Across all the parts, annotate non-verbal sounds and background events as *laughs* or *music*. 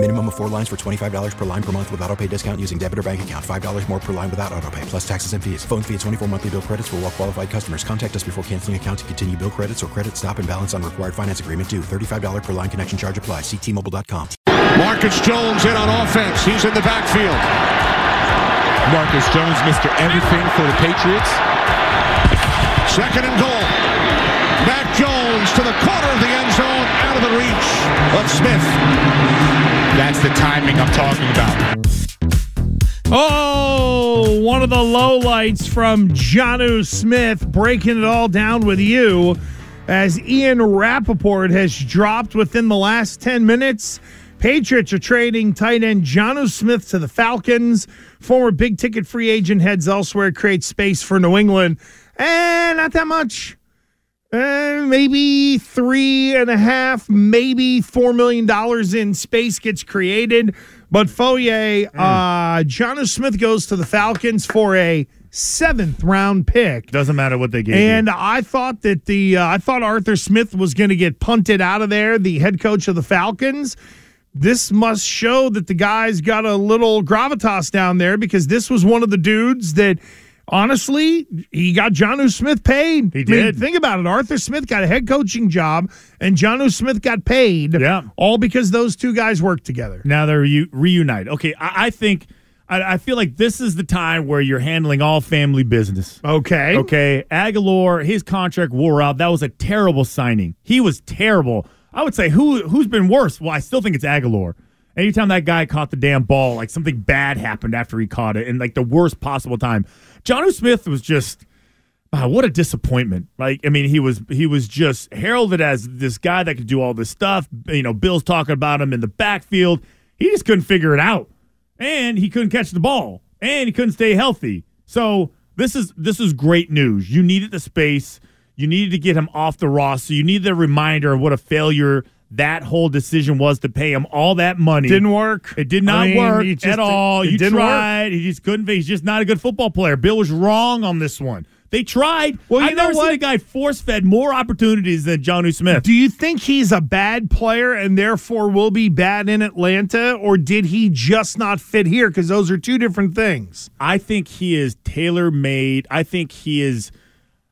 Minimum of four lines for $25 per line per month with auto pay discount using debit or bank account. $5 more per line without auto pay, plus taxes and fees. Phone fee at 24 monthly bill credits for all well qualified customers. Contact us before canceling account to continue bill credits or credit stop and balance on required finance agreement due. $35 per line connection charge apply. Ctmobile.com. Marcus Jones in on offense. He's in the backfield. Marcus Jones, Mr. Everything for the Patriots. Second and goal. Mac Jones to the corner of the end zone, out of the reach of Smith. That's the timing I'm talking about. Oh, one of the lowlights from Jonnu Smith breaking it all down with you as Ian Rapoport has dropped within the last 10 minutes. Patriots are trading tight end Jonnu Smith to the Falcons. Former big ticket free agent heads elsewhere, creates space for New England. And not that much. Uh, maybe three and a half, maybe four million dollars in space gets created. But Foyer, uh, Jonnu Smith goes to the Falcons for a seventh round pick. Doesn't matter what they gave And you. I thought that the uh, I thought Arthur Smith was going to get punted out of there, the head coach of the Falcons. This must show that the guy's got a little gravitas down there because this was one of the dudes that honestly, he got Jonnu Smith paid. He I mean, did. think about it. Arthur Smith got a head coaching job and Jonnu Smith got paid. Yeah. All because those two guys worked together. Now they're reu- reunite. Okay, I, I think I, I feel like this is the time where you're handling all family business. Okay. Okay, Agholor, his contract wore out. That was a terrible signing. He was terrible. I would say who who's been worse? Well, I still think it's Agholor. Anytime that guy caught the damn ball, like something bad happened after he caught it, in like the worst possible time. John Smith was just wow, what a disappointment. Like, I mean, he was he was just heralded as this guy that could do all this stuff. You know, Bill's talking about him in the backfield. He just couldn't figure it out. And he couldn't catch the ball. And he couldn't stay healthy. So this is this is great news. You needed the space. You needed to get him off the roster. You needed a reminder of what a failure that whole decision was to pay him all that money. Didn't work. It did not I mean, work just- at all. You didn't work. tried. He just couldn't. He's just not a good football player. Bill was wrong on this one. They tried. Well, you I've know never what? seen a guy force fed more opportunities than Johnny Smith. Do you think he's a bad player and therefore will be bad in Atlanta, or did he just not fit here? Because those are two different things. I think he is tailor made. I think he is.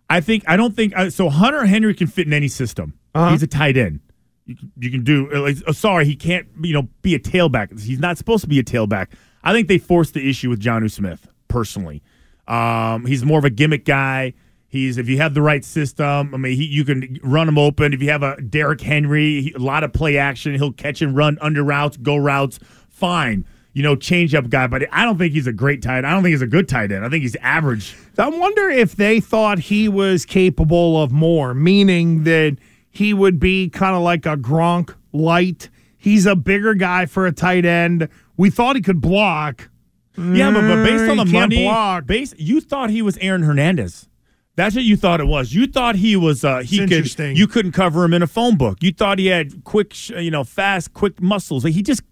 I think I don't think uh, so. Hunter Henry can fit in any system. Uh-huh. He's a tight end. You, can- do. uh, Like, oh, sorry, he can't. You know, be a tailback. He's not supposed to be a tailback. I think they forced the issue with Jonnu Smith personally. Um, he's more of a gimmick guy. He's if you have the right system. I mean, he, you can run him open. If you have a Derrick Henry, he, a lot of play action. He'll catch and run under routes, go routes. Fine, you know, change up guy. But I don't think he's a great tight. end. I don't think he's a good tight end. I think he's average. I wonder if they thought he was capable of more, meaning that he would be kind of like a Gronk light. He's a bigger guy for a tight end. We thought he could block. Yeah, but, but based on He the can't money, block. base you thought he was Aaron Hernandez. That's what you thought it was. You thought he was. Uh, he It's could. You couldn't cover him in a phone book. You thought he had quick, you know, fast, quick muscles. Like he just.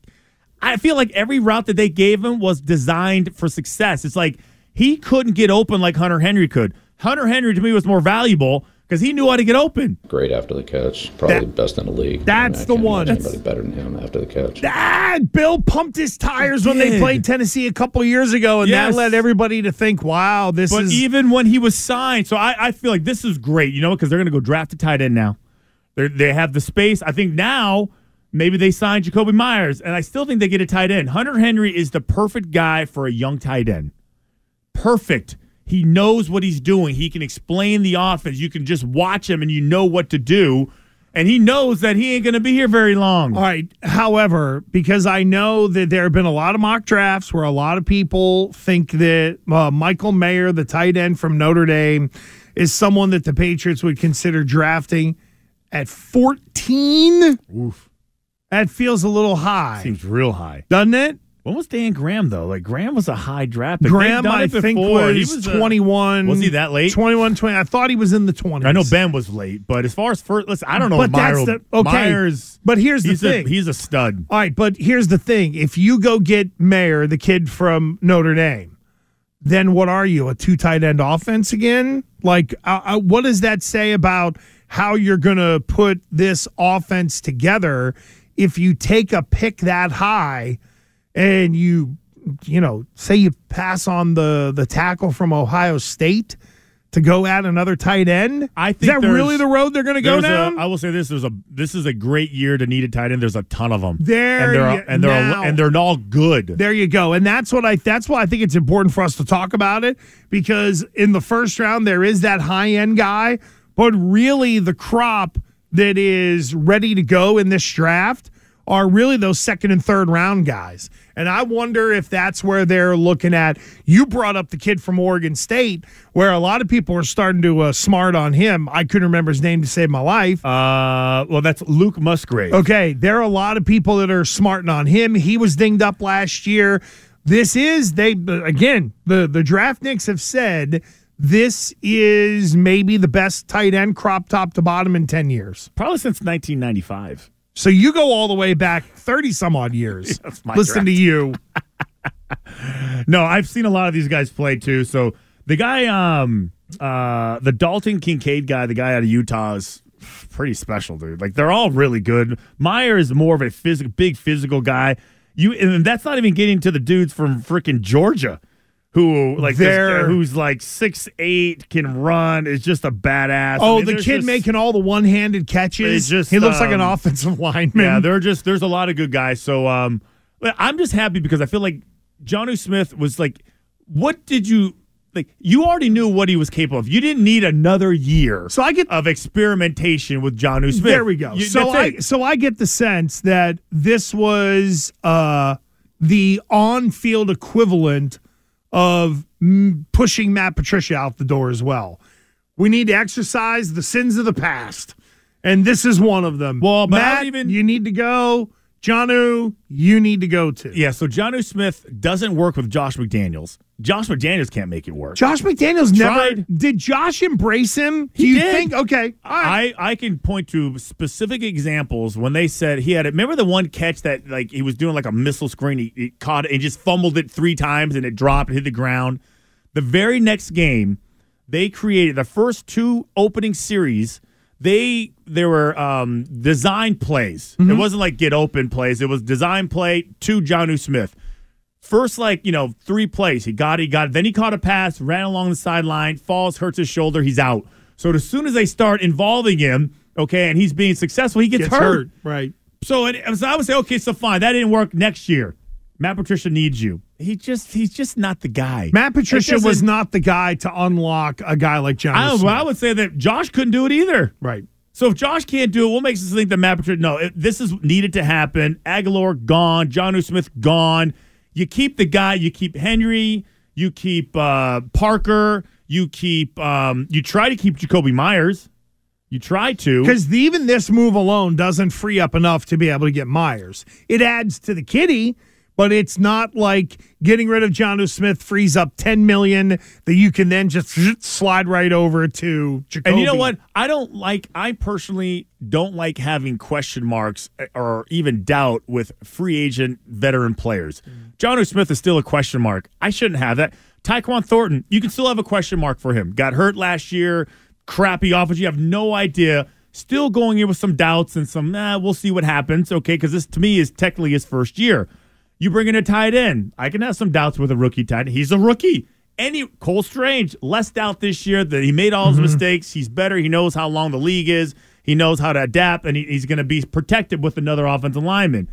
I feel like every route that they gave him was designed for success. It's like he couldn't get open like Hunter Henry could. Hunter Henry to me was more valuable because he knew how to get open. Great after the catch. Probably That- best in the league. that's I mean, I the can't one. imagine Anybody better than him after the catch. Ah, Bill pumped his tires when they played Tennessee a couple years ago, and Yes. that led everybody to think, "Wow, this But is." even when he was signed, so I, I feel like this is great, you know, because they're going to go draft a tight end now. They they have the space. I think now maybe they sign Jakobi Meyers, and I still think they get a tight end. Hunter Henry is the perfect guy for a young tight end. Perfect. He knows what he's doing. He can explain the offense. You can just watch him, and you know what to do. And he knows that he ain't going to be here very long. All right. However, because I know that there have been a lot of mock drafts where a lot of people think that uh, Michael Mayer, the tight end from Notre Dame, is someone that the Patriots would consider drafting at 14. Oof. That feels a little high, Seems real high. doesn't it? When was Dan Graham though? Like Graham was a high draft. pick. Graham, I think, was, He was 21. Was he that late? 21, 20. I thought he was in the 20s. I know Ben was late, but as far as first, listen, I don't know. But that's the- okay. Meyers, But here's the thing. A, he's a stud. All right, but here's the thing. If you go get Mayer, the kid from Notre Dame, then what are you, a two tight end offense again? Like, uh, uh, what does that say about how you're going to put this offense together if you take a pick that high and you, you know, say you pass on the, the tackle from Ohio State to go at another tight end? I think Is that really the road they're going to go down? I will say this: there's a this is a great year to need a tight end. There's a ton of them. There and they're you- and they're now- and they're all good. There you go. And that's what I that's why I think it's important for us to talk about it because in the first round there is that high-end guy, but really the crop that is ready to go in this draft are really those second and third round guys. And I wonder if that's where they're looking at. You brought up the kid from Oregon State, where a lot of people are starting to uh, smart on him. I couldn't remember his name to save my life. Uh, well, that's Luke Musgrave. Okay, there are a lot of people that are smarting on him. He was dinged up last year. This is they again the the draftniks have said this is maybe the best tight end crop top to bottom in ten years. Probably since 1995. So you go all the way back thirty some odd years. *laughs* Listen to you. *laughs* No, I've seen a lot of these guys play too. So the guy, um, uh, the Dalton Kincaid guy, the guy out of Utah is pretty special, dude. Like they're all really good. Mayer is more of a physical, big physical guy. You and that's not even getting to the dudes from freaking Georgia, who like They're- who's like six eight, can run, is just a badass. I Oh, mean, the kid just- making all the one handed catches. Just, he looks like an um, offensive *laughs* lineman. Yeah, they're just there's a lot of good guys. So um, I'm just happy because I feel like Johnny Smith was like, what did you like? You already knew what he was capable of. You didn't need another year. So I get of experimentation with Johnny Smith. There we go. You- so I it. so I get the sense that this was uh, the on-field equivalent of pushing Matt Patricia out the door as well. We need to exercise the sins of the past, and this is one of them. Well, Matt, even- you need to go. Jonnu, you need to go to. yeah. So Johnny Smith doesn't work with Josh McDaniels. Josh McDaniels can't make it work. Josh McDaniels never did. Josh embrace him? Do He you did. think? Okay, all right. I, I can point to specific examples when they said he had it. Remember the one catch that like he was doing like a missile screen. He, he caught it and just fumbled it three times and it dropped and hit the ground. The very next game, they created the first two opening series. They there were um, design plays. It wasn't like get open plays. It was design play to Jonnu Smith. First, like, you know, three plays. He got he got. Then he caught a pass, ran along the sideline, falls, hurts his shoulder, he's out. So as soon as they start involving him, okay, and he's being successful, he gets, Gets hurt. hurt, right? So, it, so I would say, okay, so fine, that didn't work next year. Matt Patricia needs you. He just he's just not the guy. Matt Patricia was doesn't- the guy to unlock a guy like John. I, well, I would say that Josh couldn't do it either. right. So if Josh can't do it, what makes us think that Matt Patricia? No, it, this is needed to happen. Agholor gone, John Smith gone. You keep the guy. You keep Henry. You keep uh, Parker. You keep. Um, you try to keep Jakobi Meyers. You try to. Because even this move alone doesn't free up enough to be able to get Meyers. It adds to the kitty, but it's not like getting rid of John Smith frees up ten million that you can then just slide right over to Jakobi. And you know what? I don't like. I personally don't like having question marks eh, or even doubt with free agent veteran players. Jonnu Smith is still a question mark. I shouldn't have that. Tyquan Thornton, you can still have a question mark for him. Got hurt last year. Crappy offense. You have no idea. Still going in with some doubts and some. Nah, we'll see what happens. Okay, because this to me is technically his first year. You bring in a tight end. I can have some doubts with a rookie tight end. He's a rookie. Any Cole Strange, less doubt this year that he made all his mm-hmm. mistakes. He's better. He knows how long the league is. He knows how to adapt, and he, he's going to be protected with another offensive lineman.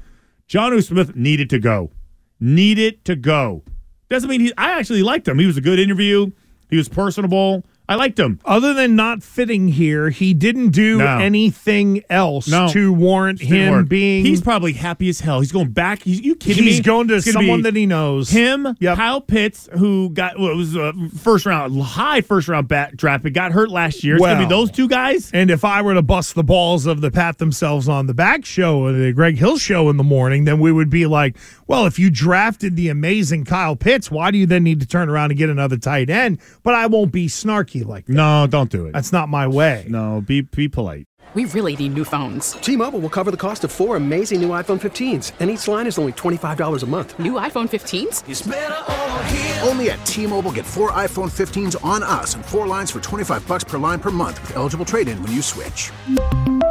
Jonnu Smith needed to go. Needed to go. Doesn't mean he. I actually liked him. He was a good interview. He was personable. I liked him. Other than not fitting here, he didn't do No. anything else No. to warrant him being. He's probably happy as hell. He's going back. He's you kidding me? he's going to someone that he knows. Him, Yep. Kyle Pitts, who got well, was a first round, high first round bat draft, but got hurt last year. It's gonna be Well. those two guys. And if I were to bust the balls of the pat themselves on the back show, or the Greg Hill show in the morning, then we would be like, well, if you drafted the amazing Kyle Pitts, why do you then need to turn around and get another tight end? But I won't be snarky like that. No, don't do it. That's not my way. No, be be polite. We really need new phones. T-Mobile will cover the cost of four amazing new iPhone 15s, and each line is only $25 a month. New iPhone 15s? Only at T-Mobile get four iPhone 15s on us and four lines for 25 bucks per line per month with eligible trade-in when you switch.